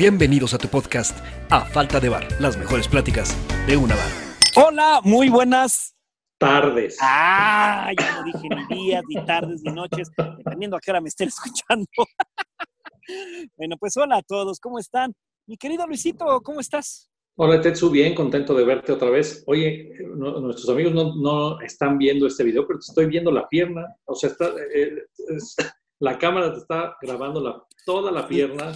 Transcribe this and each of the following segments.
Bienvenidos a tu podcast A Falta de Bar, las mejores pláticas de una bar. Hola, muy buenas tardes. Ah, ya no dije ni días, ni tardes, ni noches, dependiendo a qué hora me estén escuchando. bueno, pues hola a todos, ¿cómo están? Mi querido Luisito, ¿cómo estás? Hola Tetsu, bien, contento de verte otra vez. Oye, nuestros amigos no, están viendo este video, pero te estoy viendo la pierna. O sea, está, eh, la cámara te está grabando la, toda la pierna.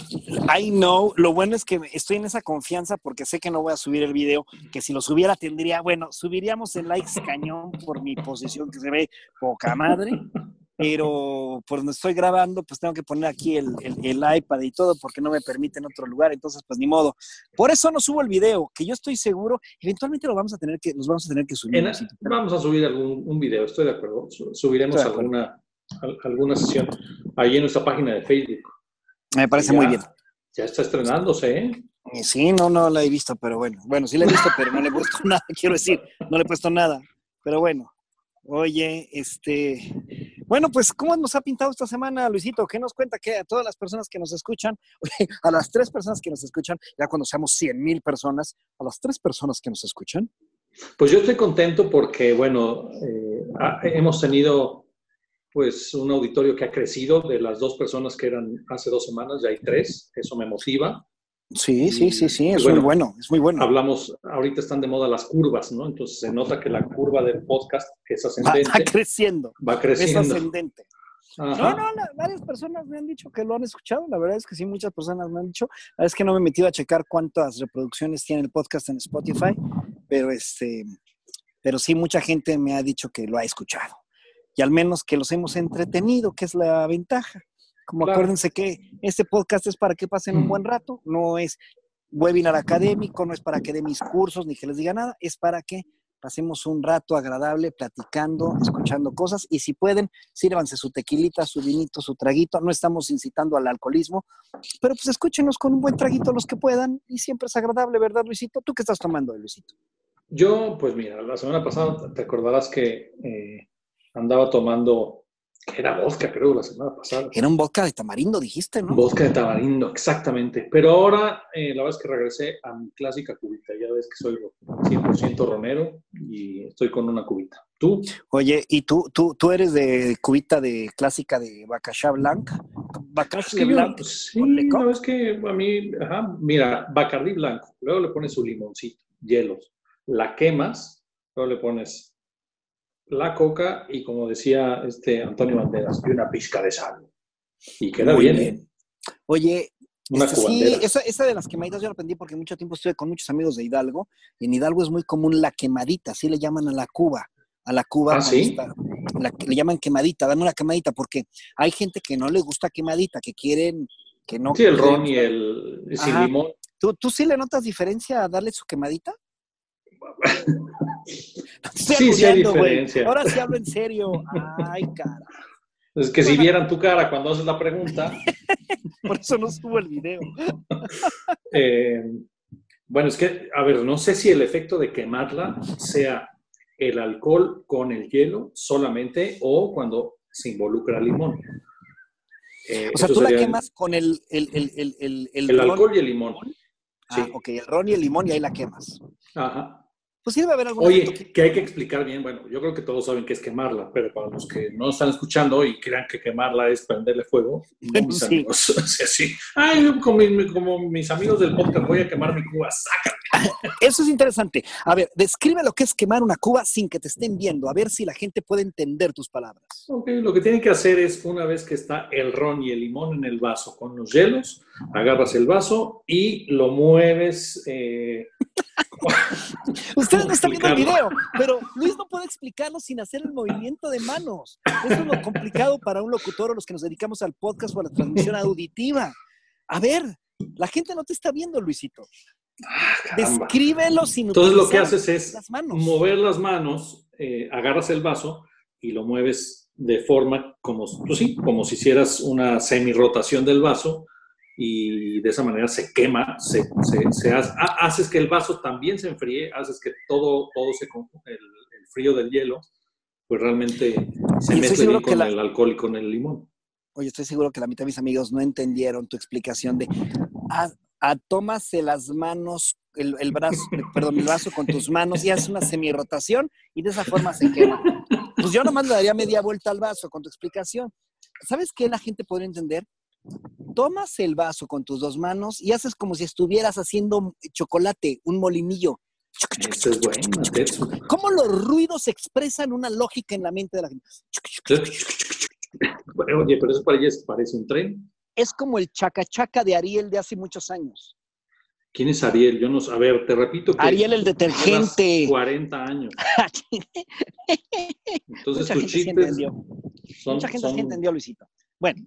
I know. Lo bueno es que estoy en esa confianza porque sé que no voy a subir el video, que si lo subiera tendría, bueno, subiríamos el likes cañón por mi posición que se ve poca madre, pero por donde estoy grabando, pues tengo que poner aquí el, iPad y todo porque no me permite en otro lugar, entonces pues ni modo. Por eso no subo el video, que yo estoy seguro, eventualmente lo vamos a tener que, nos vamos a tener que subir. vamos a subir algún un video, estoy de acuerdo. Subiremos alguna alguna sesión ahí en nuestra página de Facebook. Me parece muy bien. Ya está estrenándose, ¿eh? ¿eh? Sí, no, no la he visto, pero bueno. Bueno, sí la he visto, pero no le he puesto nada, quiero decir, no le he puesto nada. Pero bueno, oye, este, bueno, pues, ¿cómo nos ha pintado esta semana, Luisito? ¿Qué nos cuenta que a todas las personas que nos escuchan, a las tres personas que nos escuchan, ya cuando seamos 100 mil personas, a las tres personas que nos escuchan? Pues yo estoy contento porque, bueno, eh, hemos tenido pues un auditorio que ha crecido de las dos personas que eran hace dos semanas, ya hay tres, eso me motiva. Sí, sí, sí, sí, es muy bueno, es muy bueno. Hablamos, ahorita están de moda las curvas, ¿no? Entonces se nota que la curva del podcast es ascendente. Va, creciendo. Va creciendo. Es ascendente. No, no, varias personas me han dicho que lo han escuchado. La verdad es que sí, muchas personas me han dicho. La verdad es que no me he metido a checar cuántas reproducciones tiene el podcast en Spotify, pero este, pero sí, mucha gente me ha dicho que lo ha escuchado y al menos que los hemos entretenido, que es la ventaja. Como acuérdense que este podcast es para que pasen un buen rato, no es webinar académico, no es para que dé mis cursos ni que les diga nada, es para que pasemos un rato agradable platicando, escuchando cosas y si pueden, sírvanse su tequilita, su vinito, su traguito. No estamos incitando al alcoholismo, pero pues escúchenos con un buen traguito los que puedan y siempre es agradable, ¿verdad, Luisito? ¿Tú qué estás tomando, Luisito? Yo, pues mira, la semana pasada te acordarás que eh, andaba tomando, era vodka, creo, la semana pasada. Era un vodka de tamarindo, dijiste, ¿no? Vodka de tamarindo, exactamente. Pero ahora, eh, la verdad es que regresé a mi clásica cubita. Ya ves que soy 100% romero y estoy con una cubita. ¿Tú? Oye, ¿y tú, tú, tú eres de cubita de clásica de Bacachá Blanca? ¿Bacachá Blanc? Sí, no, es que a mí, ajá, mira, Bacardi Blanco. Luego le pones su limoncito, hielos. La quemas, luego le pones la coca y, como decía este Antonio Banderas, y una pizca de sal. Y queda bien. ¿eh? Oye, este, sí, esa, esa, de las quemaditas yo la aprendí porque mucho tiempo estuve con muchos amigos de Hidalgo. Y en Hidalgo es muy común la quemadita, así le llaman a la cuba. A la cuba ¿Ah, ¿sí? le llaman quemadita, dame una quemadita, porque hay gente que no le gusta quemadita, que quieren que no. Sí, el ron y el sin limón. ¿Tú, ¿Tú sí le notas diferencia a darle su quemadita? sí, sí hay diferencia. Ahora sí hablo en serio. Ay, cara. Es que si vieran tu cara cuando haces la pregunta. Por eso no subo el video. Eh, bueno, es que, a ver, no sé si el efecto de quemarla sea el alcohol con el hielo solamente o cuando se involucra el limón. Eh, o sea, tú la quemas con el, el, el, el, el alcohol y el limón. Ah, sí. ok, el ron y el limón y ahí la quemas. Ajá pues sí debe haber algún Oye, que... hay que explicar bien, bueno, yo creo que todos saben qué es quemarla, pero para los que no están escuchando y crean que quemarla es prenderle fuego, no mis amigos, o sea, sí, ay, como, como, mis amigos del podcast, voy a quemar mi cuba, sácate. Eso es interesante. A ver, describe lo que es quemar una cuba sin que te estén viendo, a ver si la gente puede entender tus palabras. Ok, lo que tienen que hacer es, una vez que está el ron y el limón en el vaso con los hielos, agarras el vaso y lo mueves... Eh, Ustedes no están viendo el video, pero Luis no puede explicarlo sin hacer el movimiento de manos. Eso es lo complicado para un locutor o los que nos dedicamos al podcast o a la transmisión auditiva. A ver, la gente no te está viendo, Luisito. Ah, Descríbelo sin Entonces lo que haces es mover las manos, eh, agarras el vaso y lo mueves de forma como, pues sí, como si hicieras una semi-rotación del vaso y de esa manera se quema, se, se, haces que el vaso también se enfríe, haces que todo, todo se, el, el frío del hielo, pues realmente se mezcle bien con el alcohol y con el limón. Oye, estoy seguro que la mitad de mis amigos no entendieron tu explicación de a tómase las manos, el, el brazo, perdón, el vaso con tus manos y haces una semi-rotación y de esa forma se quema. Pues yo nomás le daría media vuelta al vaso con tu explicación. ¿Sabes qué la gente podría entender? Tomas el vaso con tus dos manos y haces como si estuvieras haciendo chocolate, un molinillo. Eso es bueno, ¿Cómo los ruidos expresan una lógica en la mente de la gente? Oye, pero eso para parece un tren. Es como el chacachaca de Ariel de hace muchos años. ¿Quién es Ariel? Yo no sé. A ver, te repito que. Ariel el detergente. 40 años. Entonces, Mucha gente sí entendió. Mucha gente sí entendió, Luisito. Bueno,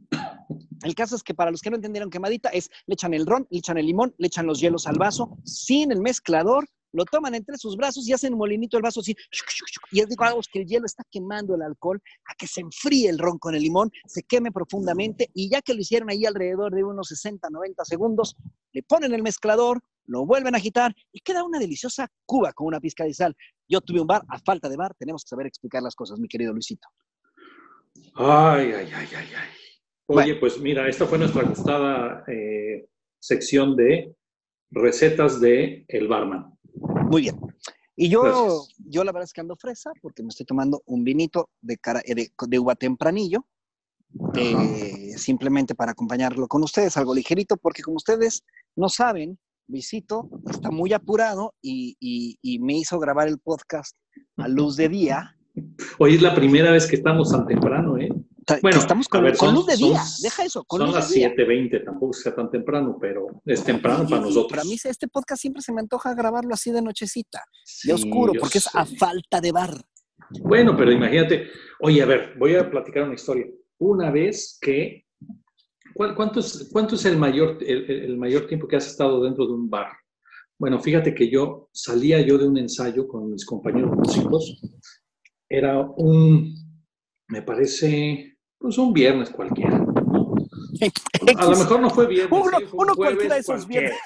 el caso es que para los que no entendieron quemadita es le echan el ron, le echan el limón, le echan los hielos al vaso, sin el mezclador, lo toman entre sus brazos y hacen molinito el vaso así. Y es digo, que el hielo está quemando el alcohol, a que se enfríe el ron con el limón, se queme profundamente y ya que lo hicieron ahí alrededor de unos 60, 90 segundos, le ponen el mezclador, lo vuelven a agitar y queda una deliciosa cuba con una pizca de sal. Yo tuve un bar, a falta de bar, tenemos que saber explicar las cosas, mi querido Luisito. Ay, ay, ay, ay, ay. Oye, pues mira, esta fue nuestra gustada eh, sección de recetas de el barman. Muy bien. Y yo, yo la verdad es que ando fresa porque me estoy tomando un vinito de, cara, de, de uva tempranillo, eh, simplemente para acompañarlo con ustedes, algo ligerito, porque como ustedes no saben, Visito está muy apurado y, y, me hizo grabar el podcast a luz de día. Hoy es la primera vez que estamos tan temprano, ¿eh? Bueno, estamos con, luz de día, deja eso. Con son las 7.20, tampoco sea tan temprano, pero es temprano para nosotros. Para mí este podcast siempre se me antoja grabarlo así de nochecita, de oscuro, porque es a falta de bar. Bueno, pero imagínate, oye, a ver, voy a platicar una historia. Una vez que, ¿cuánto es, cuánto es el, mayor, el, mayor tiempo que has estado dentro de un bar? Bueno, fíjate que yo salía yo de un ensayo con mis compañeros músicos. Era un, me parece, pues un viernes cualquiera. A lo mejor no fue viernes. Uno, cualquiera de esos viernes.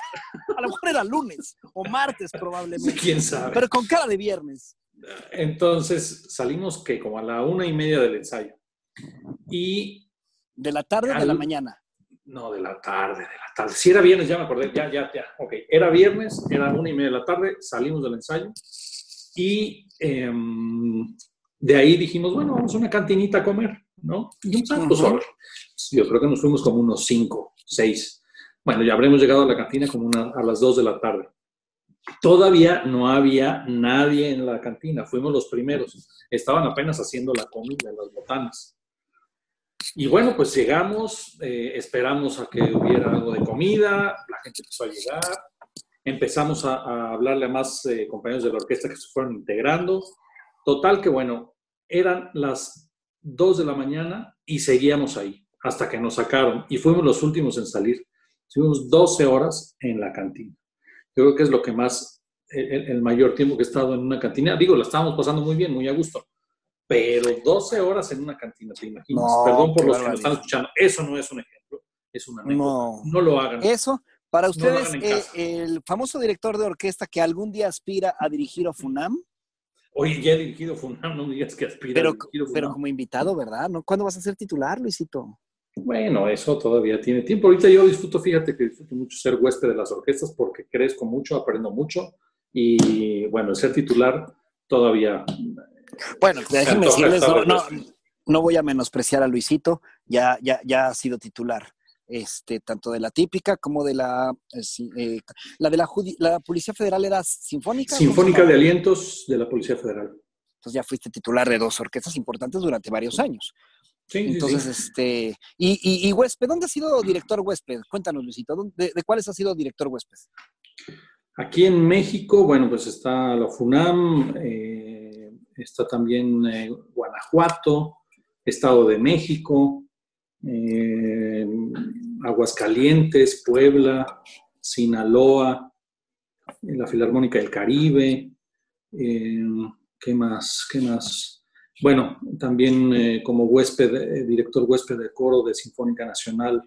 A lo mejor era lunes o martes probablemente. ¿Quién sabe? Pero con cara de viernes. Entonces salimos que como a la una y media del ensayo. Y... ¿De la tarde o de la mañana? No, de la tarde, de la tarde. Si era viernes, ya me acordé, ya, ya, ya. Ok, era viernes, era una y media de la tarde, salimos del ensayo y em, de ahí dijimos, bueno, vamos a una cantinita a comer. ¿No? Y yo creo que nos fuimos como unos cinco, seis. Bueno, ya habremos llegado a la cantina como a las dos de la tarde. Todavía no había nadie en la cantina, fuimos los primeros. Estaban apenas haciendo la comida, las botanas. Y bueno, pues llegamos, eh, esperamos a que hubiera algo de comida, la gente empezó a llegar, empezamos a, hablarle a más eh, compañeros de la orquesta que se fueron integrando. Total que bueno, eran las 2 de la mañana y seguíamos ahí hasta que nos sacaron y fuimos los últimos en salir. Estuvimos 12 horas en la cantina. Yo creo que es lo que más, el, mayor tiempo que he estado en una cantina. Digo, la estábamos pasando muy bien, muy a gusto. Pero 12 horas en una cantina, ¿te imaginas? Perdón por los que nos están escuchando. Eso no es un ejemplo, es una No, no lo hagan. Eso, para ustedes, eh, el famoso director de orquesta que algún día aspira a dirigir a FUNAM, Oye, ya he dirigido FUNAM, no digas que aspira pero, Pero como invitado, ¿verdad? ¿No? ¿Cuándo vas a ser titular, Luisito? Bueno, eso todavía tiene tiempo. Ahorita yo disfruto, fíjate que disfruto mucho ser huésped de las orquestas porque crezco mucho, aprendo mucho y bueno, ser titular todavía. Bueno, déjenme decirles, no, no, voy a menospreciar a Luisito, ya, ya, ya ha sido titular este, tanto de la típica como de la, eh, eh, la de la, la, Policía Federal era sinfónica. Sinfónica de Alientos de la Policía Federal. Entonces ya fuiste titular de dos orquestas importantes durante varios años. Sí, Entonces, este, y, y, y, Huésped, ¿dónde ha sido director Huésped? Cuéntanos, Luisito, ¿de, de cuáles ha sido director Huésped? Aquí en México, bueno, pues está la FUNAM, eh, está también Guanajuato, Estado de México, eh, Aguascalientes, Puebla, Sinaloa, la Filarmónica del Caribe, eh, ¿qué más? ¿Qué más? Bueno, también eh, como director huésped de coro de Sinfónica Nacional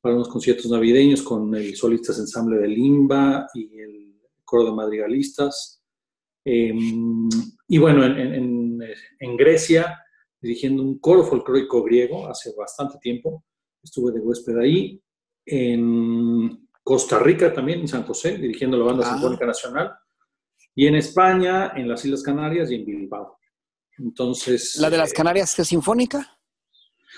para unos conciertos navideños con el Solistas Ensamble de Limba y el coro de madrigalistas. y bueno, en Grecia dirigiendo un coro folclórico griego hace bastante tiempo. Estuve de huésped ahí, Costa Rica también, en San José, dirigiendo la Banda ah. Sinfónica Nacional, y en España, en las Islas Canarias y en Bilbao. Entonces... ¿La de las eh, Canarias es sinfónica?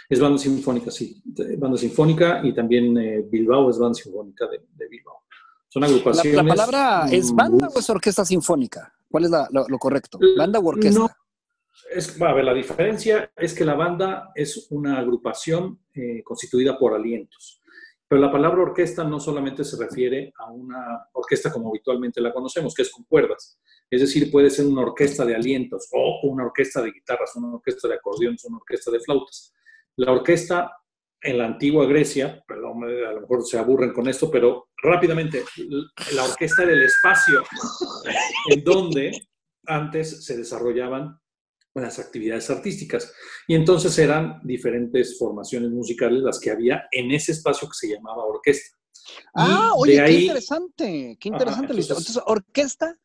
Es banda sinfónica, sí. Banda sinfónica y también eh, Bilbao es banda sinfónica de, Bilbao. Son agrupaciones. ¿La, palabra es banda o es orquesta sinfónica? ¿Cuál es lo, correcto? ¿Banda o orquesta? No, es, a ver, la diferencia es que la banda es una agrupación eh, constituida por alientos. Pero la palabra orquesta no solamente se refiere a una orquesta como habitualmente la conocemos, que es con cuerdas. Es decir, puede ser una orquesta de alientos o una orquesta de guitarras, una orquesta de acordeones, una orquesta de flautas. La orquesta en la antigua Grecia, perdón, a lo mejor se aburren con esto, pero rápidamente, la orquesta era el espacio en donde antes se desarrollaban las actividades artísticas. Y entonces eran diferentes formaciones musicales las que había en ese espacio que se llamaba orquesta. Ah, oye, qué interesante, qué interesante, entonces, orquesta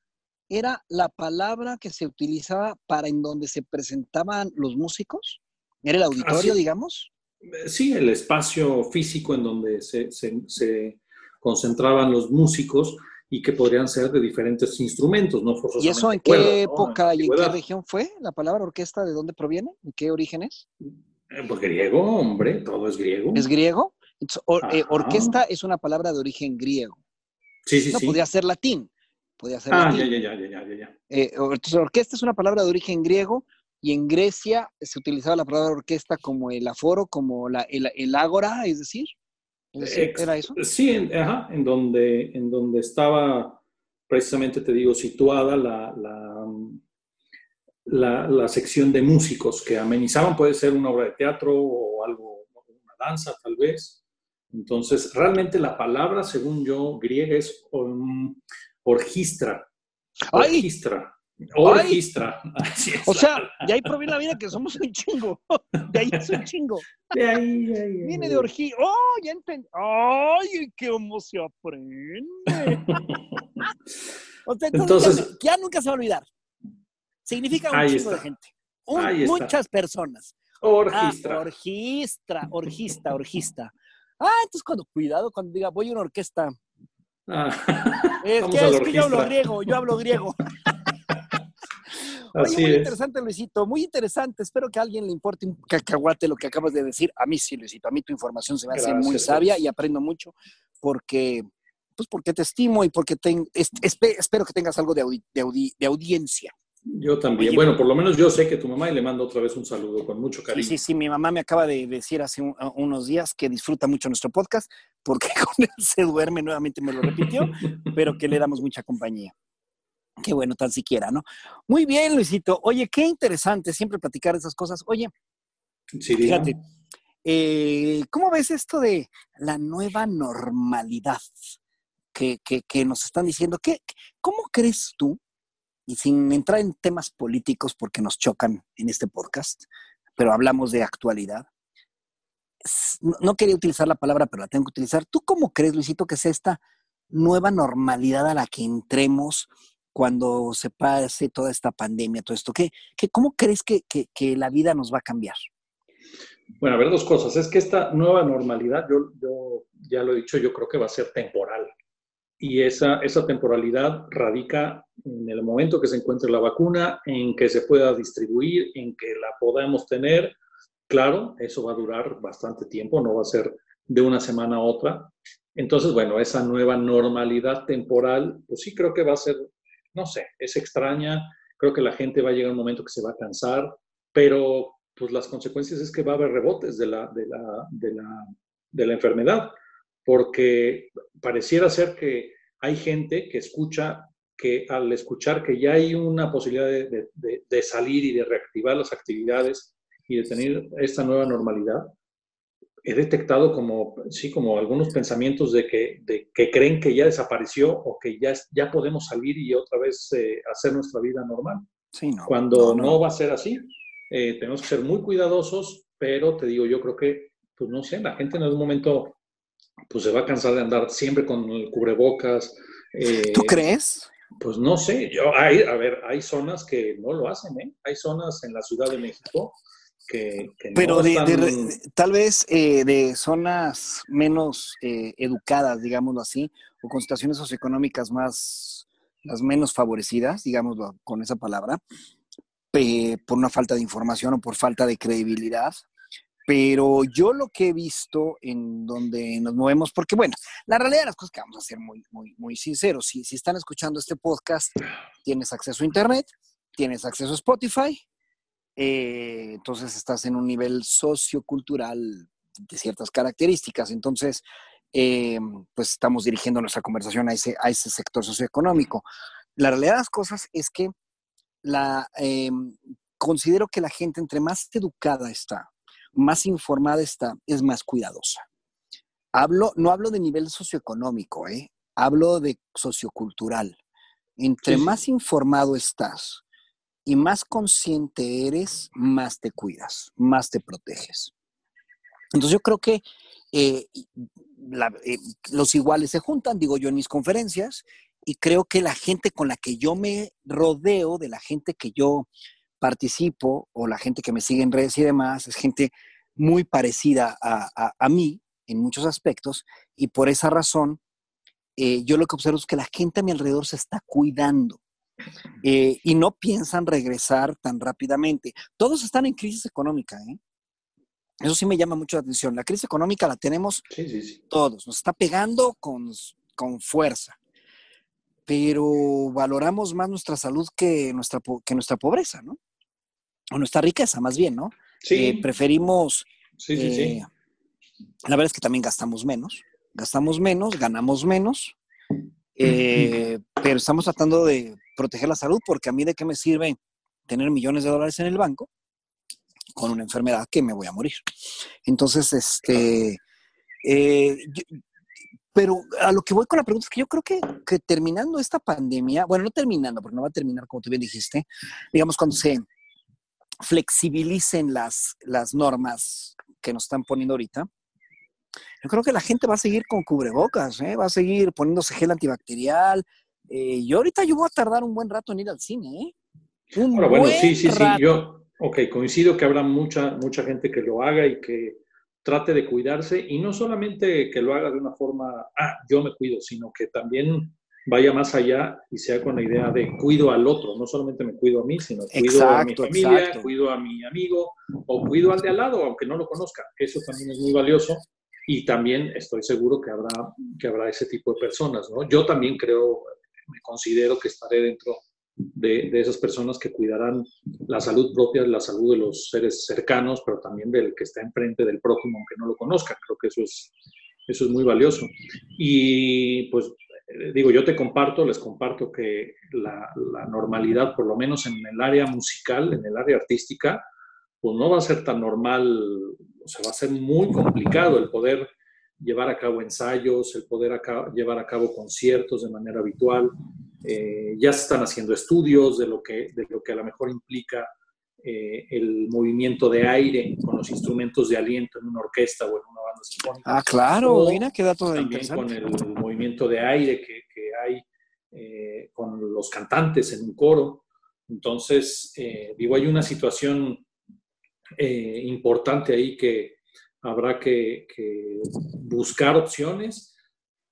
era la palabra que se utilizaba para en donde se presentaban los músicos. ¿Era el auditorio, digamos? Eh, sí, el espacio físico en donde se, se concentraban los músicos y que podrían ser de diferentes instrumentos, no forzosamente. ¿Y eso en qué época y en qué región fue? ¿La palabra orquesta de dónde proviene? ¿En qué origen es? Eh, pues griego, hombre, todo es griego. ¿Es griego? Eh, orquesta es una palabra de origen griego. Sí, sí, no, sí. podía ser latín. Podía ser ah, ya, ya, ya, ya, ya, ya. Eh, entonces, orquesta es una palabra de origen griego y en Grecia se utilizaba la palabra orquesta como el aforo, como la, el, el ágora, es decir. ¿Era eso? Sí, en, ajá, en, donde, en donde estaba precisamente, te digo, situada la, la, la, sección de músicos que amenizaban, puede ser una obra de teatro o algo, una danza tal vez. Entonces, realmente la palabra, según yo, griega es orgistra. Orgistra. O registra. o sea, de ahí proviene la vida que somos un chingo. De ahí es un chingo. De ahí, de ahí. Viene de orgía. ¡Oh, ya entendí! ¡Ay, qué cómo se aprende! o sea, entonces, ya, nunca se va a olvidar. Significa un chingo de gente. muchas personas. Orgistra. Ah, orgistra, orgista, orgista. Ah, entonces cuando, cuidado, cuando diga voy a una orquesta. Ah, es, que, es que yo hablo griego, yo hablo griego. Muy interesante, Luisito, muy interesante. Espero que a alguien le importe un cacahuate lo que acabas de decir. A mí sí, Luisito, a mí tu información se me hace muy sabia y aprendo mucho porque, pues porque te estimo y porque espero que tengas algo de, de, audiencia. Yo también. bueno, por lo menos yo sé que tu mamá y le mando otra vez un saludo con mucho cariño. Sí, sí, sí. Mi mamá me acaba de decir hace unos días que disfruta mucho nuestro podcast porque con él se duerme, nuevamente me lo repitió, pero que le damos mucha compañía. Qué bueno, tan siquiera, ¿no? Muy bien, Luisito. Oye, qué interesante siempre platicar esas cosas. Oye, fíjate, eh, ¿cómo ves esto de la nueva normalidad que, nos están diciendo? ¿Qué, ¿Cómo crees tú, y sin entrar en temas políticos porque nos chocan en este podcast, pero hablamos de actualidad? No, quería utilizar la palabra, pero la tengo que utilizar. ¿Tú cómo crees, Luisito, que es esta nueva normalidad a la que entremos cuando se pase toda esta pandemia, todo esto? ¿Qué, qué, ¿Cómo crees que, que, la vida nos va a cambiar? Bueno, a ver, dos cosas. Es que esta nueva normalidad, yo, yo ya lo he dicho, yo creo que va a ser temporal. Y esa, esa temporalidad radica en el momento que se encuentre la vacuna, en que se pueda distribuir, en que la podamos tener. Claro, eso va a durar bastante tiempo, no va a ser de una semana a otra. Entonces, bueno, esa nueva normalidad temporal, pues sí creo que va a ser no sé, es extraña, creo que la gente va a llegar un momento que se va a cansar, pero pues las consecuencias es que va a haber rebotes de la, de la, de la, enfermedad, porque pareciera ser que hay gente que escucha que al escuchar que ya hay una posibilidad de, de, salir y de reactivar las actividades y de tener esta nueva normalidad, he detectado como, sí, como algunos pensamientos de que, de que creen que ya desapareció o que ya, ya podemos salir y otra vez eh, hacer nuestra vida normal. Sí, no. Cuando no, va a ser así, eh, tenemos que ser muy cuidadosos, pero te digo, yo creo que, pues no sé, la gente en algún momento pues se va a cansar de andar siempre con el cubrebocas. Eh, ¿Tú crees? Pues no sé, yo, hay, a ver, hay zonas que no lo hacen, ¿eh? Hay zonas en la Ciudad de México que, Pero de, tal vez eh, de zonas menos eh, educadas, digámoslo así, o con situaciones socioeconómicas más, las menos favorecidas, digámoslo con esa palabra, por una falta de información o por falta de credibilidad. Pero yo lo que he visto en donde nos movemos, porque bueno, la realidad de las cosas que vamos a ser muy, muy, muy sinceros, si, si están escuchando este podcast, tienes acceso a Internet, tienes acceso a Spotify, eh, entonces estás en un nivel sociocultural de ciertas características. Entonces, eh, pues estamos dirigiendo nuestra conversación a ese, a ese sector socioeconómico. La realidad de las cosas es que la, eh, considero que la gente entre más educada está, más informada está, es más cuidadosa. Hablo, no hablo de nivel socioeconómico, ¿eh? hablo de sociocultural. Entre más informado estás y más consciente eres, más te cuidas, más te proteges. Entonces yo creo que eh, eh, los iguales se juntan, digo yo en mis conferencias, y creo que la gente con la que yo me rodeo, de la gente que yo participo o la gente que me sigue en redes y demás, es gente muy parecida a, mí en muchos aspectos y por esa razón eh, yo lo que observo es que la gente a mi alrededor se está cuidando eh, y no piensan regresar tan rápidamente. Todos están en crisis económica, ¿eh? Eso sí me llama mucho la atención. La crisis económica la tenemos todos, nos está pegando con, con fuerza pero valoramos más nuestra salud que nuestra, que nuestra pobreza, ¿no? O nuestra riqueza, más bien, ¿no? Sí. Eh, preferimos... Sí, sí, sí. Eh, la verdad es que también gastamos menos, gastamos menos, ganamos menos, eh, pero estamos tratando de proteger la salud porque a mí de qué me sirve tener millones de dólares en el banco con una enfermedad que me voy a morir. Entonces, este, pero a lo que voy con la pregunta es que yo creo que, que, terminando esta pandemia, bueno, no terminando, porque no va a terminar como tú bien dijiste, digamos cuando se flexibilicen las, las normas que nos están poniendo ahorita, yo creo que la gente va a seguir con cubrebocas, ¿eh? va a seguir poniéndose gel antibacterial. Eh, yo ahorita yo voy a tardar un buen rato en ir al cine. ¿eh? bueno, sí, sí, sí, yo, ok, coincido que habrá mucha, mucha gente que lo haga y que trate de cuidarse y no solamente que lo haga de una forma, ah, yo me cuido, sino que también vaya más allá y sea con la idea de cuido al otro, no solamente me cuido a mí, sino cuido a mi familia, cuido a mi amigo o cuido al de al lado, aunque no lo conozca. Eso también es muy valioso y también estoy seguro que habrá, que habrá ese tipo de personas, ¿no? Yo también creo, me considero que estaré dentro de, esas personas que cuidarán la salud propia, la salud de los seres cercanos, pero también del que está enfrente del prójimo, aunque no lo conozca. Creo que eso es, eso es muy valioso. Y pues eh, digo, yo te comparto, les comparto que la, la, normalidad, por lo menos en el área musical, en el área artística, pues no va a ser tan normal, o sea, va a ser muy complicado el poder llevar a cabo ensayos, el poder llevar a cabo conciertos de manera habitual. Eh, ya se están haciendo estudios de lo que, de lo que a lo mejor implica eh, el movimiento de aire con los instrumentos de aliento en una orquesta o en una banda sinfónica. Ah, claro, mira qué dato También con el movimiento de aire que, que hay eh, con los cantantes en un coro. Entonces, digo, hay una situación importante ahí que, habrá que, buscar opciones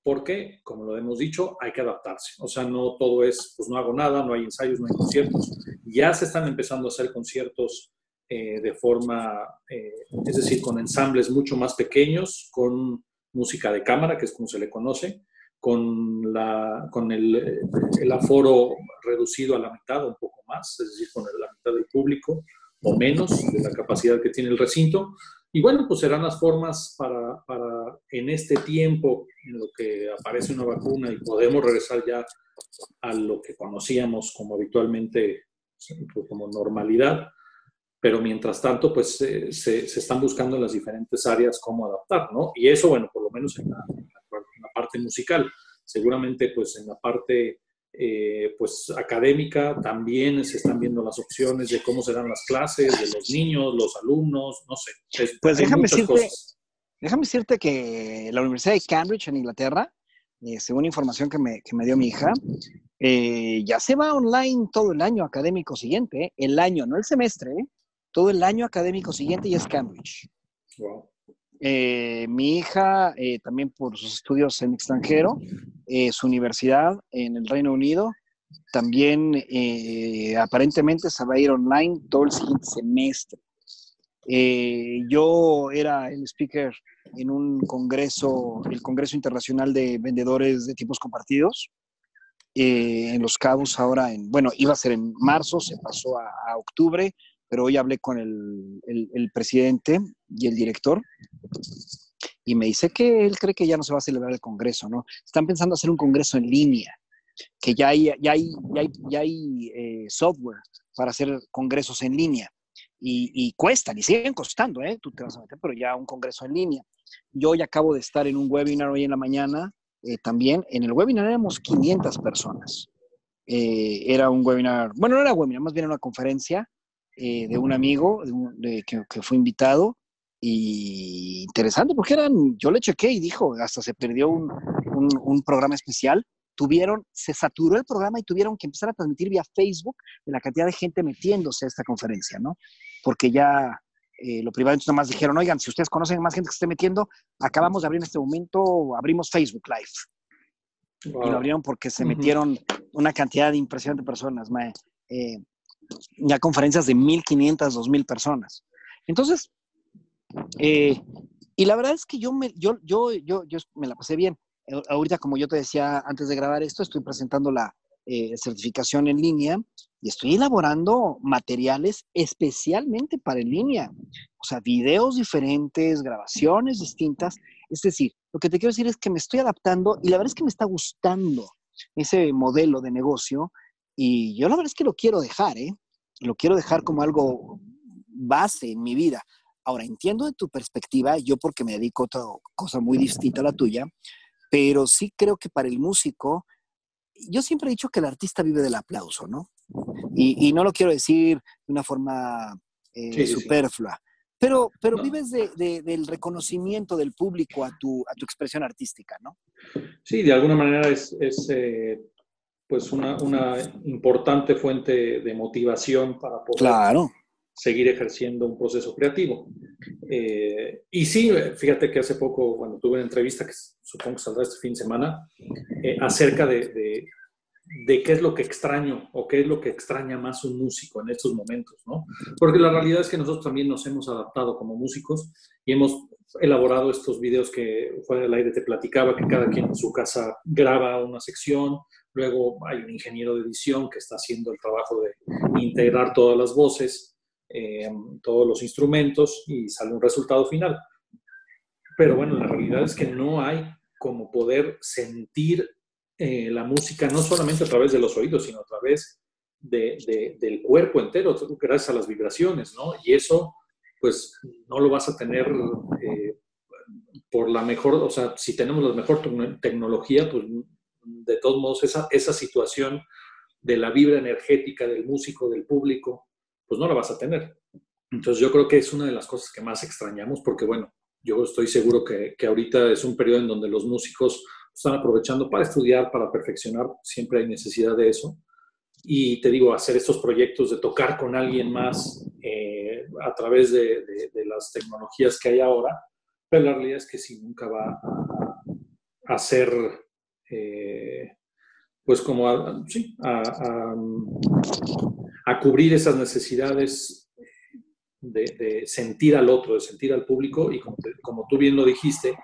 porque, como lo hemos dicho, hay que adaptarse. O sea, no todo es, pues no hago nada, no hay ensayos, no hay conciertos. Ya se están empezando a hacer conciertos eh, de forma, eh, es decir, con ensambles mucho más pequeños, con música de cámara, que es como se le conoce, con, la, con el, el aforo reducido a la mitad, un poco más, es decir, con la mitad del público o menos de la capacidad que tiene el recinto, y bueno, pues serán las formas para, para, en este tiempo en lo que aparece una vacuna y podemos regresar ya a lo que conocíamos como habitualmente, pues, como normalidad, pero mientras tanto, pues se, se, están buscando en las diferentes áreas cómo adaptar, ¿no? Y eso, bueno, por lo menos en la, en la parte musical. Seguramente, pues en la parte eh, pues académica, también se están viendo las opciones de cómo serán las clases, de los niños, los alumnos, no sé. pues déjame decirte, déjame decirte que la Universidad de Cambridge en Inglaterra, eh, según información que me, que me, dio mi hija, eh, ya se va online todo el año académico siguiente, el año, no el semestre, todo el año académico siguiente ya es Cambridge. Wow. Eh, mi hija, eh, también por sus estudios en extranjero, eh, su universidad en el Reino Unido, también aparentemente se va a ir online todo el siguiente semestre. yo era el speaker en un congreso, el Congreso Internacional de Vendedores de Tipos Compartidos, en Los Cabos ahora, en, bueno, iba a ser en marzo, se pasó a, a octubre, pero hoy hablé con el, presidente y el director y me dice que él cree que ya no se va a celebrar el Congreso, ¿no? Están pensando hacer un Congreso en línea, que ya hay, ya hay, ya hay, ya hay eh, software para hacer congresos en línea y, y, cuestan y siguen costando, ¿eh? Tú te vas a pero ya un Congreso en línea. Yo hoy acabo de estar en un webinar hoy en la mañana, eh, también en el webinar éramos 500 personas. Eh, era un webinar, bueno, no era webinar, más bien una conferencia eh, de un amigo que, fue invitado y interesante porque eran, yo le chequé y dijo, hasta se perdió un, un, programa especial, tuvieron, se saturó el programa y tuvieron que empezar a transmitir vía Facebook de la cantidad de gente metiéndose a esta conferencia, ¿no? Porque ya eh, lo privado entonces nomás dijeron, oigan, si ustedes conocen más gente que se esté metiendo, acabamos de abrir en este momento, abrimos Facebook Live. Y lo abrieron porque se metieron una cantidad de impresionante personas. Eh, ya conferencias de 1.500, 2.000 personas. Entonces, eh, y la verdad es que yo me, yo, yo, yo, yo me la pasé bien. Eh, ahorita, como yo te decía antes de grabar esto, estoy presentando la eh, certificación en línea y estoy elaborando materiales especialmente para en línea. O sea, videos diferentes, grabaciones distintas. Es decir, lo que te quiero decir es que me estoy adaptando y la verdad es que me está gustando ese modelo de negocio y yo la verdad es que lo quiero dejar, ¿eh? Lo quiero dejar como algo base en mi vida. Ahora, entiendo de tu perspectiva, yo porque me dedico a otra cosa muy distinta a la tuya, pero sí creo que para el músico, yo siempre he dicho que el artista vive del aplauso, ¿no? Y, no lo quiero decir de una forma eh, superflua, Pero, pero vives del reconocimiento del público a tu, a tu expresión artística, ¿no? Sí, de alguna manera es, eh, pues una, una importante fuente de motivación para poder seguir ejerciendo un proceso creativo. Eh, y sí, fíjate que hace poco, cuando tuve una entrevista, que supongo que saldrá este fin de semana, eh, acerca de, de, de, qué es lo que extraño o qué es lo que extraña más un músico en estos momentos, ¿no? Porque la realidad es que nosotros también nos hemos adaptado como músicos y hemos elaborado estos videos que fuera del aire te platicaba, que cada quien en su casa graba una sección, Luego hay un ingeniero de edición que está haciendo el trabajo de integrar todas las voces, eh, todos los instrumentos y sale un resultado final. Pero bueno, la realidad es que no hay como poder sentir eh, la música no solamente a través de los oídos, sino a través del cuerpo entero, gracias a las vibraciones, ¿no? Y eso, pues, no lo vas a tener eh, por la mejor, o sea, si tenemos la mejor tecnología, pues de todos modos esa, esa situación de la vibra energética del músico, del público, pues no la vas a tener. Entonces yo creo que es una de las cosas que más extrañamos porque, bueno, yo estoy seguro que, que ahorita es un periodo en donde los músicos están aprovechando para estudiar, para perfeccionar, siempre hay necesidad de eso. Y te digo, hacer estos proyectos de tocar con alguien más eh, a través de, las tecnologías que hay ahora, pero la realidad es que sí, nunca va a, a ser eh, pues como a, a, cubrir esas necesidades de, sentir al otro, de sentir al público y como, tú bien lo dijiste,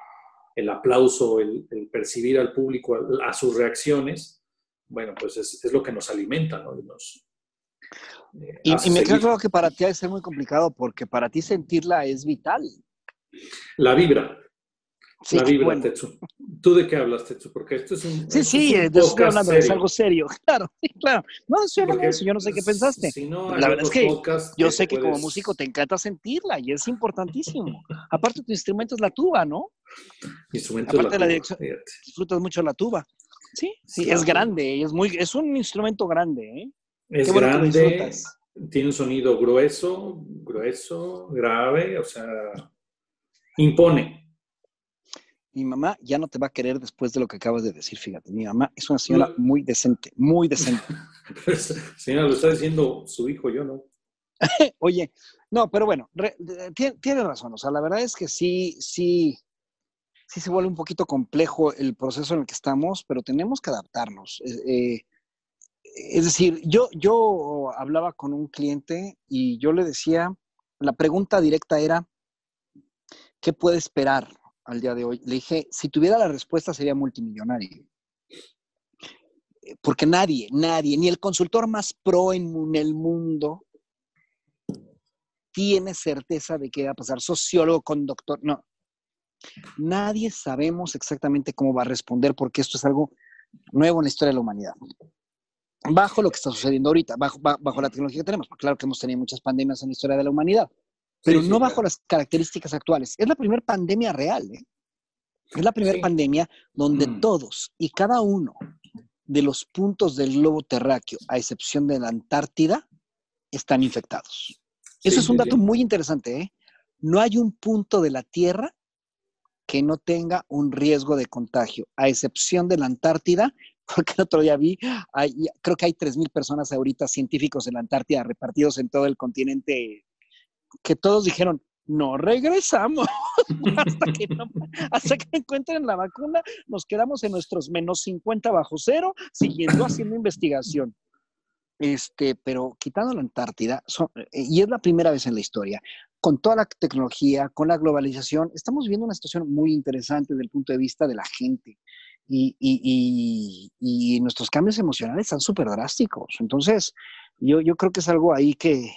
el aplauso, el, percibir al público, a, sus reacciones, bueno, pues es, lo que nos alimenta, ¿no? Eh, y, me queda claro que para ti ha de ser muy complicado porque para ti sentirla es vital. La vibra, la vibra, Tetsu. ¿Tú de qué hablas, Tetsu? Porque esto es un. Sí, sí, de eso estoy hablando, es algo serio. Claro, sí, claro. No, estoy hablando de eso, yo no sé qué pensaste. la verdad es que yo sé que, como músico te encanta sentirla y es importantísimo. Aparte, tu instrumento es la tuba, ¿no? Mi instrumento Aparte es la, de la dirección, disfrutas mucho la tuba. Sí, sí, es grande, es, muy, es un instrumento grande, ¿eh? Es grande, tiene un sonido grueso, grueso, grave, o sea, impone mi mamá ya no te va a querer después de lo que acabas de decir, fíjate. Mi mamá es una señora muy decente, muy decente. Pues, señora, lo está diciendo su hijo, yo no. Oye, no, pero bueno, tiene, razón. O sea, la verdad es que sí, sí, sí se vuelve un poquito complejo el proceso en el que estamos, pero tenemos que adaptarnos. Eh, eh, es decir, yo, yo hablaba con un cliente y yo le decía, la pregunta directa era, ¿qué puede esperar al día de hoy? Le dije, si tuviera la respuesta sería multimillonario. Porque nadie, nadie, ni el consultor más pro en el mundo tiene certeza de qué va a pasar. Sociólogo con doctor, no. Nadie sabemos exactamente cómo va a responder porque esto es algo nuevo en la historia de la humanidad. Bajo lo que está sucediendo ahorita, bajo, bajo la tecnología que tenemos. Claro que hemos tenido muchas pandemias en la historia de la humanidad, pero no bajo las características actuales. Es la primera pandemia real, ¿eh? Es la primera pandemia donde mm. todos y cada uno de los puntos del globo terráqueo, a excepción de la Antártida, están infectados. Eso es un dato muy interesante. ¿eh? No hay un punto de la Tierra que no tenga un riesgo de contagio, a excepción de la Antártida, porque el otro día vi, creo que hay 3.000 personas ahorita, científicos en la Antártida, repartidos en todo el continente, que todos dijeron, no regresamos hasta, que no, hasta que encuentren la vacuna, nos quedamos en nuestros menos 50 bajo cero, siguiendo haciendo investigación. Este, pero quitando la Antártida, eh, y es la primera vez en la historia, con toda la tecnología, con la globalización, estamos viviendo una situación muy interesante desde el punto de vista de la gente. Y, y, nuestros cambios emocionales están súper drásticos. Entonces, yo, yo creo que es algo ahí que,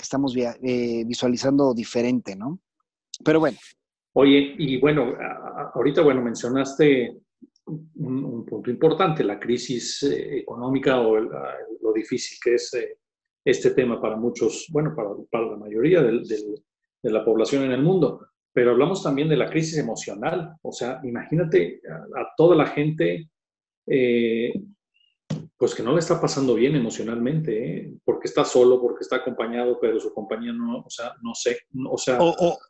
que estamos eh, visualizando diferente, ¿no? Pero bueno. Oye, y bueno, ahorita, bueno, mencionaste un, punto importante, la crisis eh, económica o lo difícil que es eh, este tema para muchos, bueno, para, para la mayoría del, de la población en el mundo. Pero hablamos también de la crisis emocional. O sea, imagínate a, toda la gente eh, pues que no le está pasando bien emocionalmente, ¿eh? porque está solo, porque está acompañado, pero su compañía no, o sea, no sé, o sea...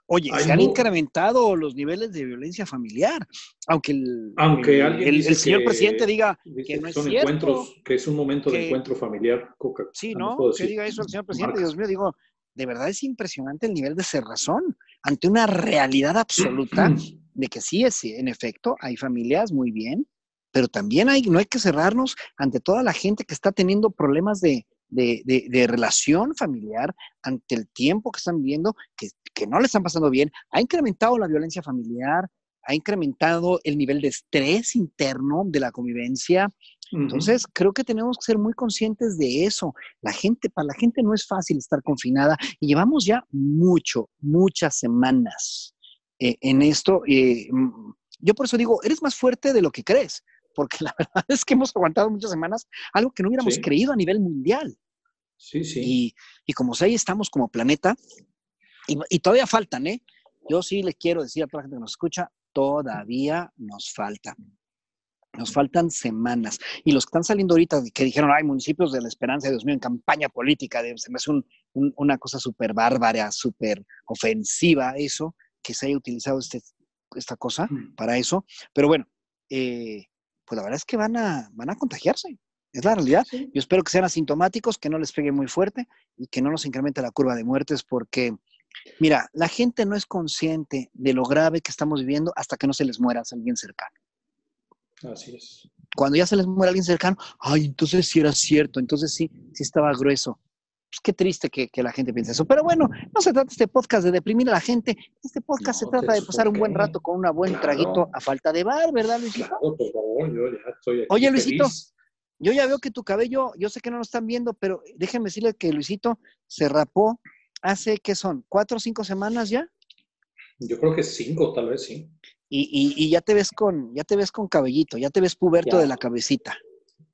oye, se han incrementado los niveles de violencia familiar, aunque el, aunque el, señor presidente diga que, no es cierto. que es un momento de encuentro familiar. sí, ¿no? que diga eso el señor presidente, Dios mío, digo, de verdad es impresionante el nivel de cerrazón ante una realidad absoluta de que sí, es, en efecto, hay familias muy bien, pero también hay, no hay que cerrarnos ante toda la gente que está teniendo problemas de, relación familiar, ante el tiempo que están viviendo, que, no le están pasando bien. Ha incrementado la violencia familiar, ha incrementado el nivel de estrés interno de la convivencia. Entonces, creo que tenemos que ser muy conscientes de eso. La gente, para la gente no es fácil estar confinada y llevamos ya mucho, muchas semanas eh, en esto. Eh, mm, yo por eso digo, eres más fuerte de lo que crees porque la verdad es que hemos aguantado muchas semanas algo que no hubiéramos creído a nivel mundial. Sí, sí. Y, como ahí estamos como planeta, y, todavía faltan, ¿eh? Yo sí le quiero decir a toda la gente que nos escucha, todavía nos falta. Nos faltan semanas. Y los que están saliendo ahorita, que dijeron, hay municipios de la esperanza, Dios mío, en campaña política, se me hace una cosa súper bárbara, súper ofensiva eso, que se haya utilizado este, esta cosa mm. para eso. Pero bueno, eh, pues la verdad es que van a, van a contagiarse. Es la realidad. Yo espero que sean asintomáticos, que no les pegue muy fuerte y que no nos incremente la curva de muertes, porque, mira, la gente no es consciente de lo grave que estamos viviendo hasta que no se les muera a alguien cercano. Así es. Cuando ya se les muere alguien cercano, ay, entonces sí era cierto, entonces sí, sí estaba grueso. Pues qué triste que, la gente piense eso. Pero bueno, no se trata este podcast de deprimir a la gente. Este podcast se trata de pasar un buen rato con un buen traguito a falta de bar, ¿verdad, Luisito? por favor, yo ya estoy aquí Oye, Luisito, yo ya veo que tu cabello, yo sé que no lo están viendo, pero déjenme decirle que Luisito se rapó hace, ¿qué son? ¿Cuatro o cinco semanas ya? Yo creo que cinco, tal vez sí. Y, y, ya te ves con, ya te ves con cabellito, ya te ves puberto de la cabecita.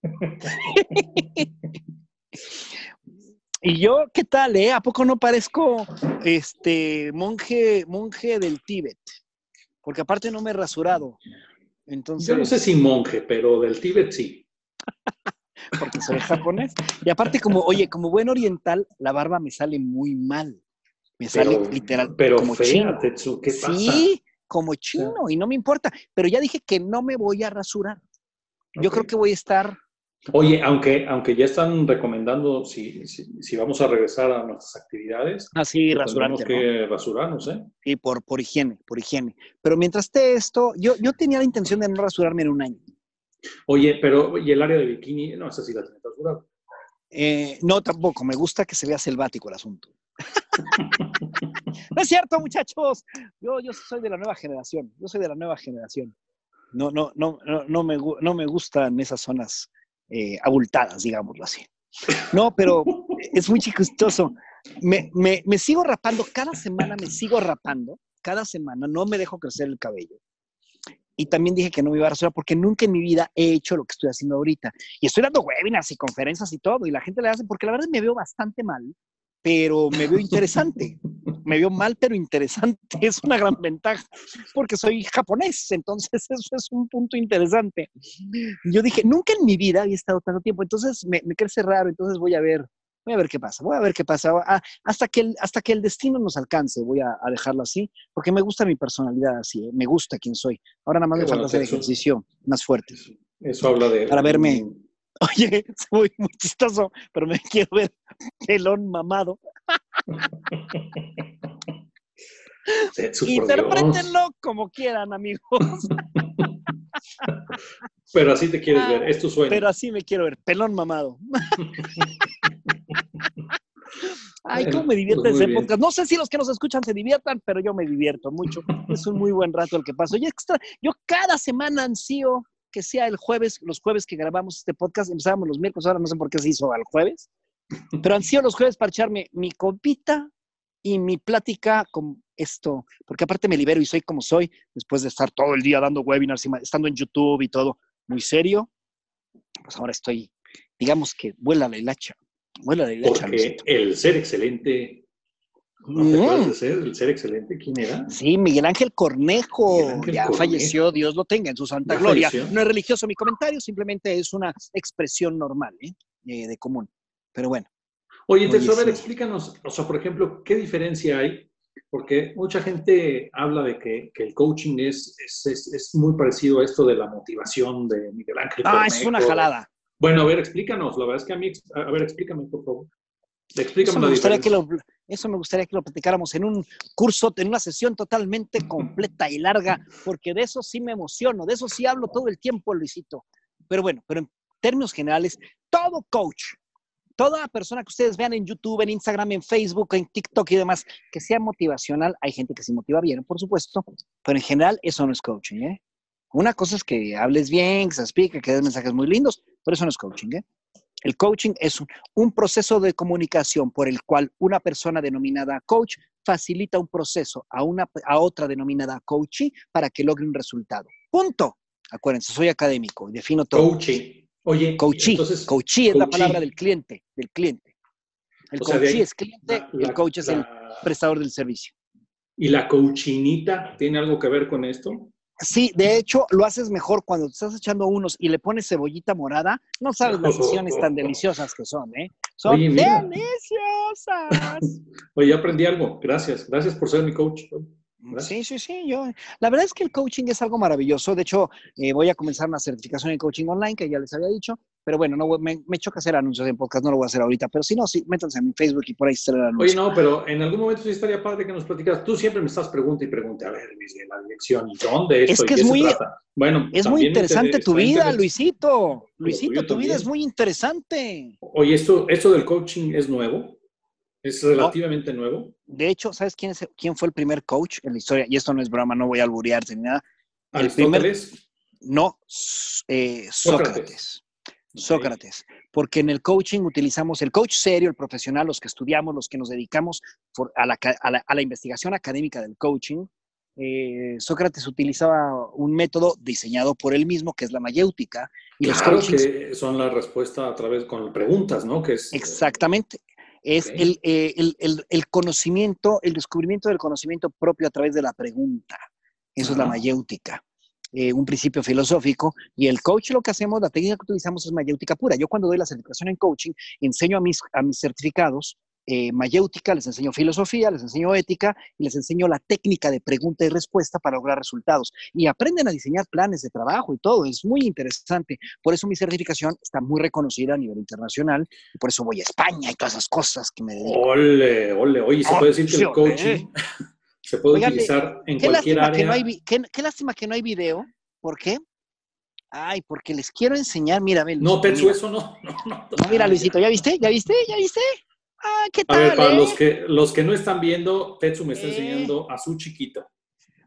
Y yo, ¿qué tal, eh? ¿A poco no parezco este monje, monje del Tíbet? Porque aparte no me he rasurado. Entonces... Yo no sé si monje, pero del Tíbet sí. Porque soy japonés. Y aparte, como, oye, como buen oriental, la barba me sale muy mal. Me sale literal pero como chino. ¿qué pasa? Sí, como chino, y no me importa. Pero ya dije que no me voy a rasurar. Yo creo que voy a estar Oye, aunque, aunque ya están recomendando si, si, vamos a regresar a nuestras actividades. Ah, sí, rasurarnos. Tenemos que rasurarnos, ¿eh? Y por, por higiene, por higiene. Pero mientras esté esto, yo, yo tenía la intención de no rasurarme en un año. Oye, pero, ¿y el área de bikini? No, esa sí la tienes rasurada. Eh, no, tampoco. Me gusta que se vea selvático el asunto. no es cierto, muchachos. Yo, yo soy de la nueva generación. Yo soy de la nueva generación. No, no, no, no, no, me, no me gustan esas zonas eh, abultadas, digámoslo así. No, pero es muy chistoso. Me, me, me, sigo rapando, cada semana me sigo rapando, cada semana no me dejo crecer el cabello. Y también dije que no me iba a rasurar porque nunca en mi vida he hecho lo que estoy haciendo ahorita. Y estoy dando webinars y conferencias y todo, y la gente le hace, porque la verdad me veo bastante mal, pero me veo interesante. me veo mal, pero interesante. Es una gran ventaja, porque soy japonés, entonces eso es un punto interesante. Yo dije, nunca en mi vida había estado tanto tiempo, entonces me, me crece raro, entonces voy a ver, voy a ver qué pasa, voy a ver qué pasa. Ah, hasta, que el, hasta que el destino nos alcance, voy a, dejarlo así, porque me gusta mi personalidad así, ¿eh? me gusta quién soy. Ahora nada más me falta hacer ejercicio más fuerte. Eso habla de... Para verme Oye, soy muy chistoso, pero me quiero ver pelón mamado. Interprétenlo como quieran, amigos. Pero así te quieres ver, es tu sueño. Pero así me quiero ver, pelón mamado. Ay, cómo me divierte pues ese podcast. No sé si los que nos escuchan se diviertan, pero yo me divierto mucho. Es un muy buen rato el que paso. Yo, extra, yo cada semana ansío que sea el jueves, los jueves que grabamos este podcast, empezábamos los miércoles, ahora no sé por qué se hizo al jueves, pero han sido los jueves para echarme mi copita y mi plática con esto, porque aparte me libero y soy como soy, después de estar todo el día dando webinars, y estando en YouTube y todo, muy serio, pues ahora estoy, digamos que vuela la hilacha, vuela la hilacha. Porque el ser excelente ¿No ser, el ser excelente? ¿Quién era? Sí, Miguel Ángel Cornejo. ya falleció, Dios lo tenga en su santa gloria. No es religioso mi comentario, simplemente es una expresión normal, ¿eh? Eh, de común. Pero bueno. Oye, entonces, a ver, explícanos, o sea, por ejemplo, ¿qué diferencia hay? Porque mucha gente habla de que, el coaching es, es, muy parecido a esto de la motivación de Miguel Ángel. Ah, es una jalada. Bueno, a ver, explícanos. La verdad es que a mí, a ver, explícame, por favor. Explícame eso me, gustaría que lo, eso me gustaría que lo platicáramos en un curso, en una sesión totalmente completa y larga, porque de eso sí me emociono, de eso sí hablo todo el tiempo, Luisito. Pero bueno, pero en términos generales, todo coach, toda persona que ustedes vean en YouTube, en Instagram, en Facebook, en TikTok y demás, que sea motivacional, hay gente que se motiva bien, por supuesto, pero en general eso no es coaching, ¿eh? Una cosa es que hables bien, que se explique, que des mensajes muy lindos, pero eso no es coaching, ¿eh? El coaching es un, proceso de comunicación por el cual una persona denominada coach facilita un proceso a, una, a otra denominada coachee para que logre un resultado. Punto. Acuérdense, soy académico y defino todo. Coaching. Oye, coachee. Entonces, coachee es la palabra del cliente, del cliente. El coachee es cliente, el coach es el prestador del servicio. ¿Y la coachinita tiene algo que ver con esto? Sí, de hecho, lo haces mejor cuando te estás echando unos y le pones cebollita morada. No sabes las sesiones tan deliciosas que son, ¿eh? Son deliciosas. Oye, aprendí algo. Gracias. Gracias por ser mi coach. Sí, sí, sí. Yo, la verdad es que el coaching es algo maravilloso. De hecho, eh, voy a comenzar una certificación en coaching online, que ya les había dicho. Pero bueno, no, me, me choca hacer anuncios en podcast, no lo voy a hacer ahorita. Pero si no, sí, métanse en mi Facebook y por ahí se el anuncio. Oye, no, pero en algún momento sí estaría padre que nos platicas. Tú siempre me estás pregunta y pregunta, a ver, la dirección, ¿y dónde esto? Es que es muy, bueno, es muy interesante tu vida, Luisito. Luisito, tu vida es muy interesante. Oye, esto, esto del coaching es nuevo. ¿Es relativamente nuevo? De hecho, ¿sabes quién, es, quién fue el primer coach en la historia? Y esto no es broma, no voy a alburearte ni nada. El primer, no, eh, Sócrates. Sócrates. Porque en el coaching utilizamos el coach serio, el profesional, los que estudiamos, los que nos dedicamos a, la, investigación académica del coaching. Eh, Sócrates utilizaba un método diseñado por él mismo, que es la mayéutica. Y claro que son la respuesta a través con preguntas, ¿no? Que es, Exactamente es eh, el, conocimiento, el descubrimiento del conocimiento propio a través de la pregunta. Eso es la mayéutica, eh, un principio filosófico. Y el coach lo que hacemos, la técnica que utilizamos es mayéutica pura. Yo cuando doy la certificación en coaching, enseño a mis, a mis certificados eh, mayéutica, les enseño filosofía, les enseño ética y les enseño la técnica de pregunta y respuesta para lograr resultados. Y aprenden a diseñar planes de trabajo y todo. Es muy interesante. Por eso mi certificación está muy reconocida a nivel internacional y por eso voy a España y todas esas cosas que me dedico. Ole, ole. Oye, se puede decir que el coaching se puede utilizar en cualquier área. qué, lástima que no hay video. ¿Por qué? Ay, porque les quiero enseñar, mira, ve, No, Tetsu, eso no. No, no, no mira, Luisito, ¿ya viste? ¿Ya viste? ¿Ya viste? Ah, ¿qué tal? A ver, para los, eh? que, los que no están viendo, Tetsu me está eh. enseñando a su chiquito.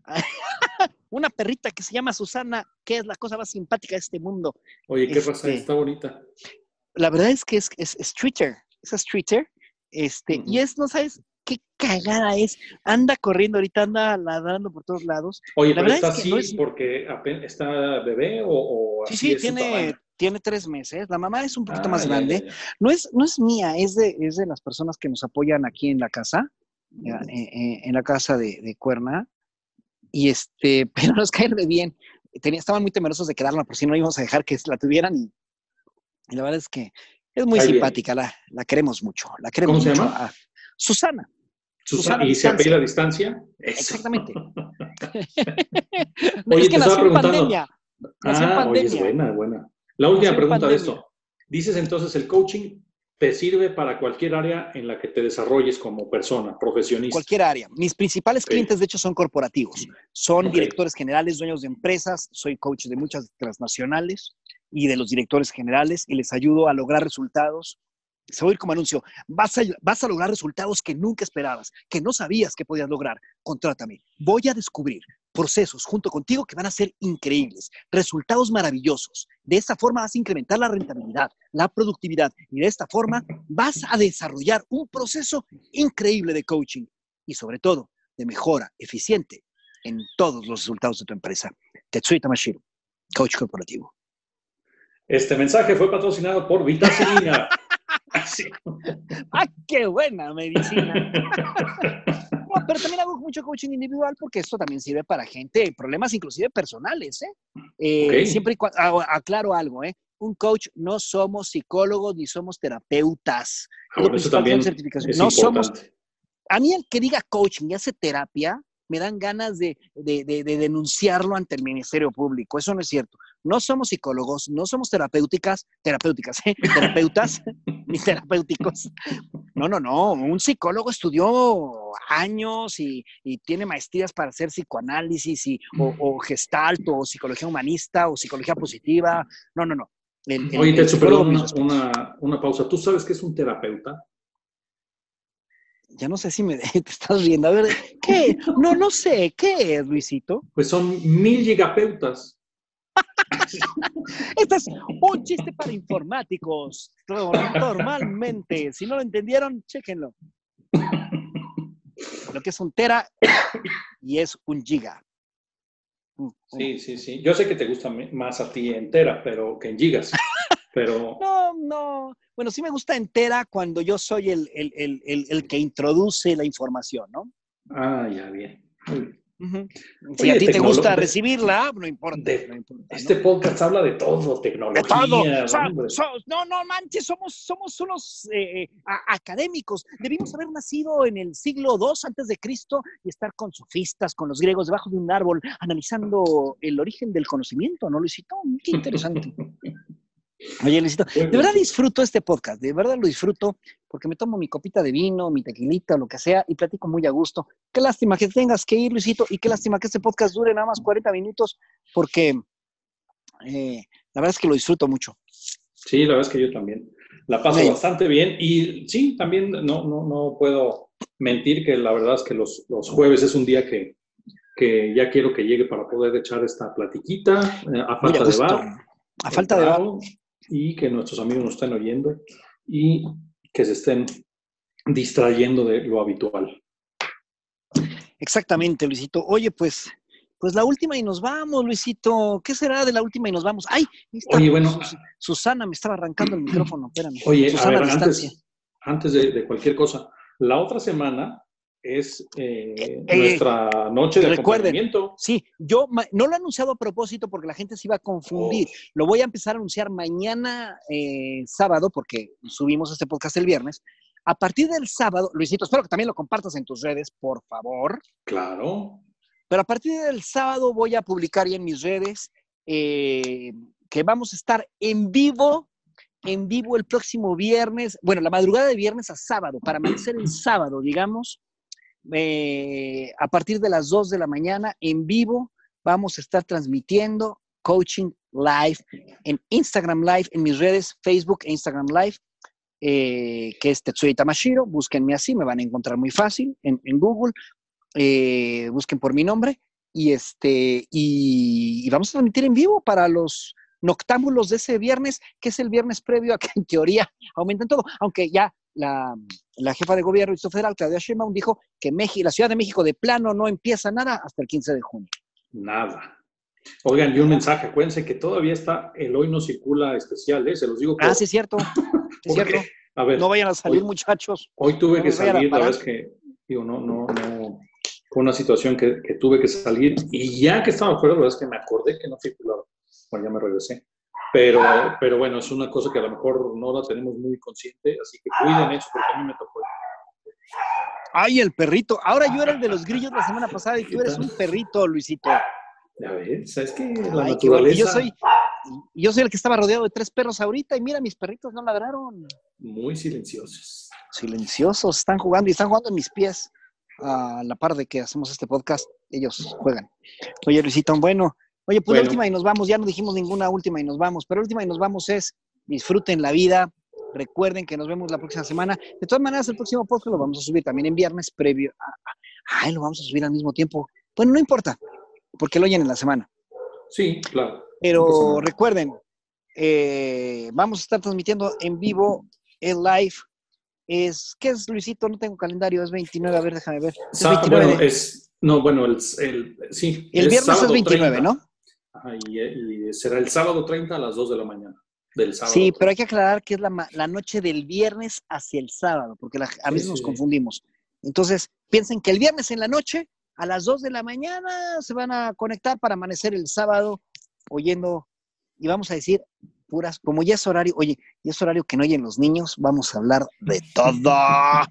Una perrita que se llama Susana, que es la cosa más simpática de este mundo. Oye, ¿qué pasa? Este, está bonita. La verdad es que es, es, streeter, es streeter, este, y es, no sabes qué cagada es. Anda corriendo ahorita, anda ladrando por todos lados. Oye, la pero está así porque está bebé o, sí, Sí, tiene, tiene tres meses. La mamá es un poquito más ah, grande. No, es, no es mía, es de, es de las personas que nos apoyan aquí en la casa, eh, eh, en la casa de, Cuerna. Y este, pero nos caen de bien. Tenía, estaban muy temerosos de quedarla, por si no íbamos a dejar que la tuvieran. Y, la verdad es que es muy simpática, la, la, queremos mucho. La queremos ¿Cómo se llama? Ah, Susana. Susana. ¿Y se apela a distancia? Exactamente. Oye, es que nació en pandemia. Nació en pandemia. Oye, es buena, buena. La última pregunta de esto. Dices entonces, el coaching te sirve para cualquier área en la que te desarrolles como persona, profesionista. Cualquier área. Mis principales clientes, de hecho, son corporativos. Son directores generales, dueños de empresas. Soy coach de muchas transnacionales y de los directores generales y les ayudo a lograr resultados se va a ir como anuncio, vas a, vas a lograr resultados que nunca esperabas, que no sabías que podías lograr. Contrátame. Voy a descubrir procesos junto contigo que van a ser increíbles, resultados maravillosos. De esta forma vas a incrementar la rentabilidad, la productividad y de esta forma vas a desarrollar un proceso increíble de coaching y sobre todo de mejora eficiente en todos los resultados de tu empresa. Tetsuya Tamashiro, coach corporativo. Este mensaje fue patrocinado por Vitacilina. ¡Ah, qué buena medicina! pero también hago mucho coaching individual porque esto también sirve para gente, problemas inclusive personales, ¿eh? eh siempre y cuando, aclaro algo, ¿eh? Un coach no somos psicólogos ni somos terapeutas. Ah, eso también no somos. A mí el que diga coaching y hace terapia, me dan ganas de, denunciarlo ante el Ministerio Público. Eso no es cierto. No somos psicólogos, no somos terapéuticas, terapéuticas, ¿eh? terapeutas ni terapéuticos. No, no, no. Un psicólogo estudió años y, tiene maestrías para hacer psicoanálisis y, o, o gestalt o psicología humanista o psicología positiva. No, no, no. Oye, te perdón, una, una pausa. ¿Tú sabes qué es un terapeuta? Ya no sé si me te estás riendo. A ver, ¿qué? No, no sé. ¿Qué es, Luisito? Pues son mil gigapeutas. este es un chiste para informáticos. Normalmente, si no lo entendieron, chéquenlo. Lo que es un tera y es un giga. Sí, sí, sí. Yo sé que te gusta más a ti en tera, pero que en gigas. Pero... No, no. Bueno, sí me gusta entera cuando yo soy el, el, que introduce la información, ¿no? Ah, ya, bien. Si a ti te gusta recibirla, no importa. este podcast habla de todo, tecnología. no, no manches, somos, somos unos eh, académicos. Debimos haber nacido en el siglo II antes de Cristo y estar con sofistas, con los griegos, debajo de un árbol, analizando el origen del conocimiento, ¿no, Luisito? Qué interesante. Oye, Luisito, de verdad disfruto este podcast, de verdad lo disfruto porque me tomo mi copita de vino, mi tequilita, lo que sea, y platico muy a gusto. Qué lástima que tengas que ir, Luisito, y qué lástima que este podcast dure nada más 40 minutos, porque eh, la verdad es que lo disfruto mucho. Sí, la verdad es que yo también. La paso bastante bien y sí, también no, no, no puedo mentir que la verdad es que los, los jueves es un día que, que, ya quiero que llegue para poder echar esta platiquita eh, a falta de bar. A falta de bar y que nuestros amigos nos estén oyendo y que se estén distrayendo de lo habitual. Exactamente, Luisito. Oye, pues, pues la última y nos vamos, Luisito. ¿Qué será de la última y nos vamos? Ay, Oye, bueno. Susana me estaba arrancando el micrófono, espérame. Oye, a ver, antes, antes de, cualquier cosa, la otra semana es eh, eh, eh, nuestra noche de recuerden, Sí, yo no lo he anunciado a propósito porque la gente se iba a confundir. Oh. Lo voy a empezar a anunciar mañana sábado porque subimos este podcast el viernes. a partir del sábado, Luisito, espero que también lo compartas en tus redes, por favor. Claro. Pero a partir del sábado voy a publicar ya en mis redes que vamos a estar en vivo, en vivo el próximo viernes, bueno, la madrugada de viernes a sábado, para amanecer el sábado, digamos, eh, a partir de las 2 de la mañana, en vivo, vamos a estar transmitiendo coaching live en Instagram Live, en mis redes Facebook e Instagram Live, eh, que es Tetsuya Tamashiro. Búsquenme así, me van a encontrar muy fácil en, Google. Eh, busquen por mi nombre y este y, vamos a transmitir en vivo para los noctámbulos de ese viernes, que es el viernes previo a que en teoría aumenten todo, aunque ya la, jefa de gobierno y federal, Claudia Sheinbaum, dijo que México, la Ciudad de México de plano no empieza nada hasta el 15 de junio. Nada. Oigan, y un mensaje, acuérdense que todavía está el hoy no circula especial, ¿eh? se los digo. Ah, sí, es cierto. Es cierto. A ver, no vayan a salir, muchachos. Hoy tuve que salir, la verdad es que, digo, no, no, no, fue una situación que, que, tuve que salir y ya que estaba afuera, la verdad es que me acordé que no circulaba. Bueno, ya me regresé. Pero, pero bueno, es una cosa que a lo mejor no la tenemos muy consciente, así que cuiden eso porque a mí me tocó. Ay, el perrito. Ahora yo era el de los grillos la semana pasada y tú eres un perrito, Luisito. Ya ves, ¿sabes qué? La naturaleza... Yo soy, yo soy el que estaba rodeado de tres perros ahorita y mira, mis perritos no ladraron. Muy silenciosos. Silenciosos, están jugando y están jugando en mis pies a la par de que hacemos este podcast. Ellos juegan. Oye, Luisito, bueno, oye, pues la última y nos vamos, ya no dijimos ninguna última y nos vamos, pero la última y nos vamos es disfruten la vida. Recuerden que nos vemos la próxima semana. De todas maneras, el próximo podcast lo vamos a subir también en viernes previo. ay, lo vamos a subir al mismo tiempo. Bueno, no importa porque lo oyen en la semana. Sí, claro. Pero recuerden, eh, vamos a estar transmitiendo en vivo el live. Es, ¿Qué es, Luisito? No tengo calendario, es 29, a ver, déjame ver. Es 29 bueno, es, no, bueno, el, el sí. El viernes es 29, ¿no? Y, será el sábado 30 a las 2 de la mañana. Del sábado. Sí, pero hay que aclarar que es la, la noche del viernes hacia el sábado, porque a veces nos confundimos. Entonces, piensen que el viernes en la noche a las 2 de la mañana se van a conectar para amanecer el sábado oyendo, y vamos a decir puras, como ya es horario, oye, ya es horario que no oyen los niños, vamos a hablar de todo,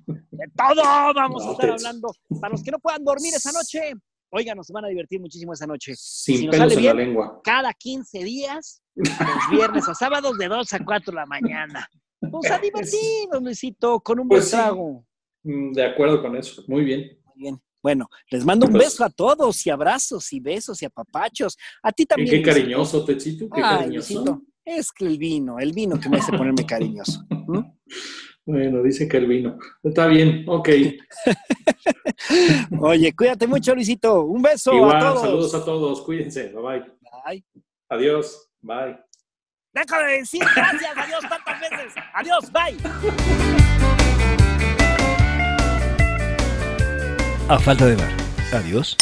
de todo, vamos a estar hablando. Para los que no puedan dormir esa noche, oigan, nos van a divertir muchísimo esa noche. Sin si nos sale bien, la lengua. Cada 15 días, los viernes a sábados de 2 a 4 de la mañana. Vamos a divertirnos, Luisito, con un pues buen trago. Mm, de acuerdo con eso, muy bien. Muy bien. Bueno, les mando un beso a todos y abrazos y besos y apapachos. A ti también. qué cariñoso, Techito, qué cariñoso. es que el vino, el vino que me hace ponerme cariñoso. Bueno, dice que el vino. Está bien, ok. Oye, cuídate mucho, Luisito. Un beso a todos. Saludos a todos, cuídense. Bye bye. Bye. Adiós. Bye. Déjame de decir gracias, adiós tantas veces. Adiós, bye. A falta de ver. Adiós.